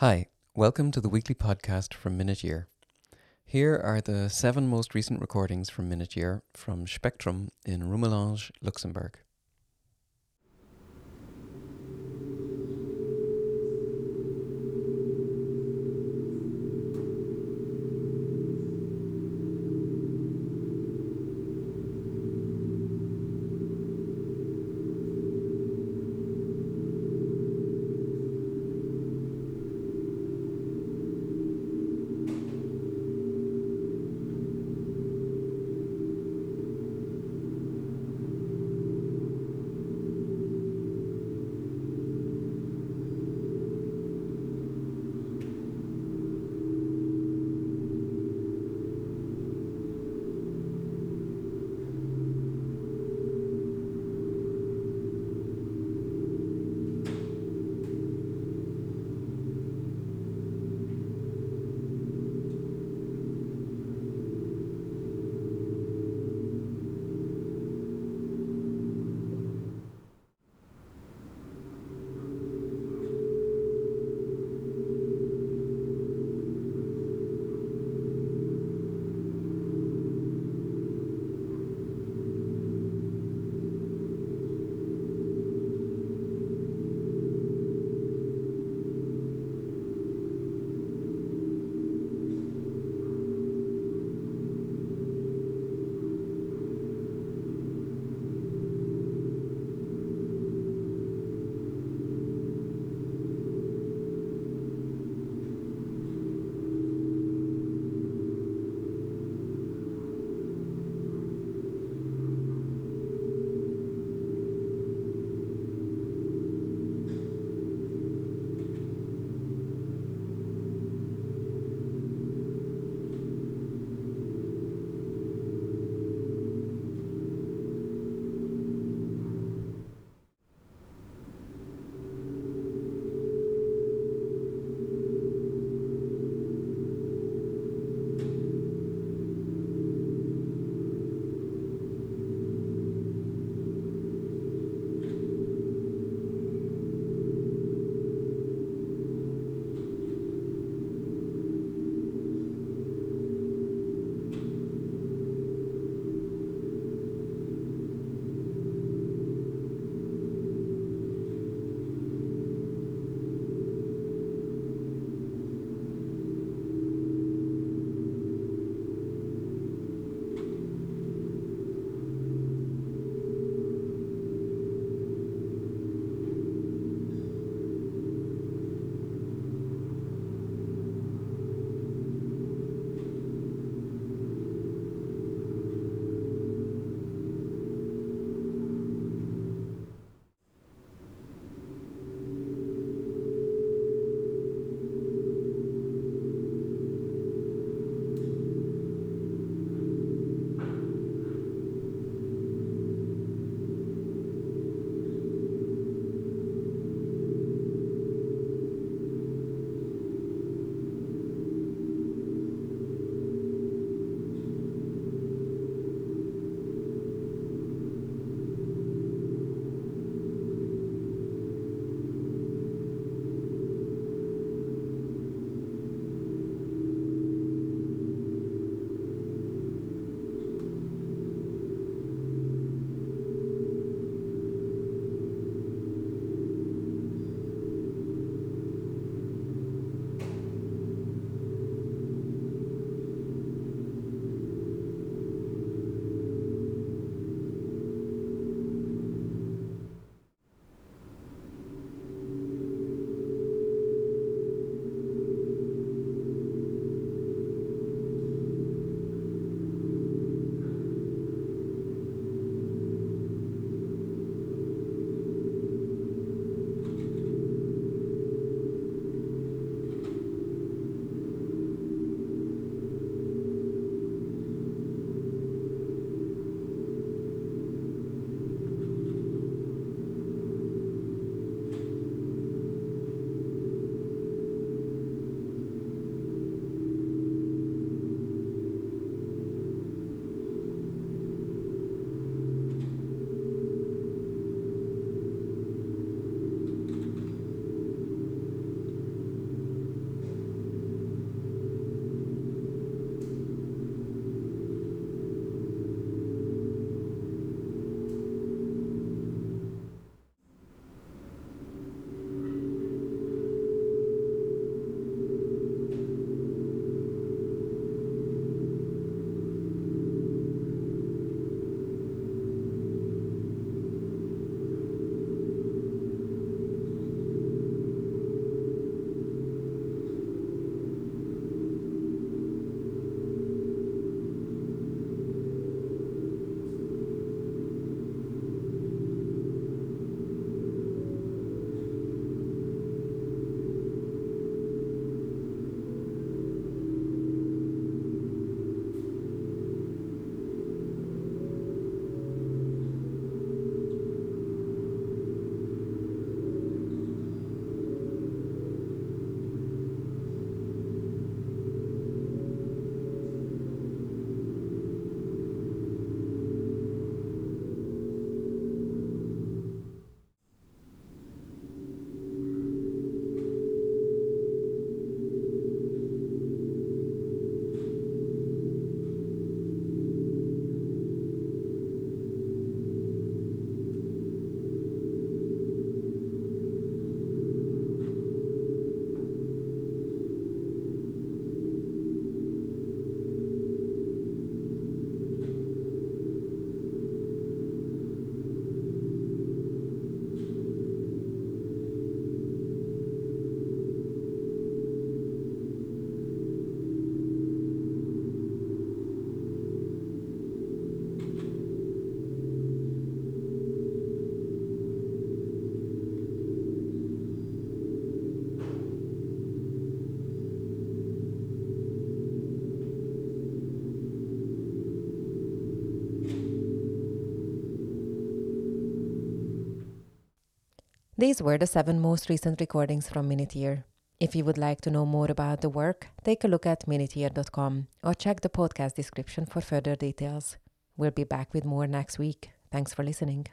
Hi, welcome to the weekly podcast from Minute Year. Here are the seven most recent recordings from Minute Year from Spectrum in Rumelange, Luxembourg. These were the seven most recent recordings from Minute Year. If you would like to know more about the work, take a look at minuteyear.com or check the podcast description for further details. We'll be back with more next week. Thanks for listening.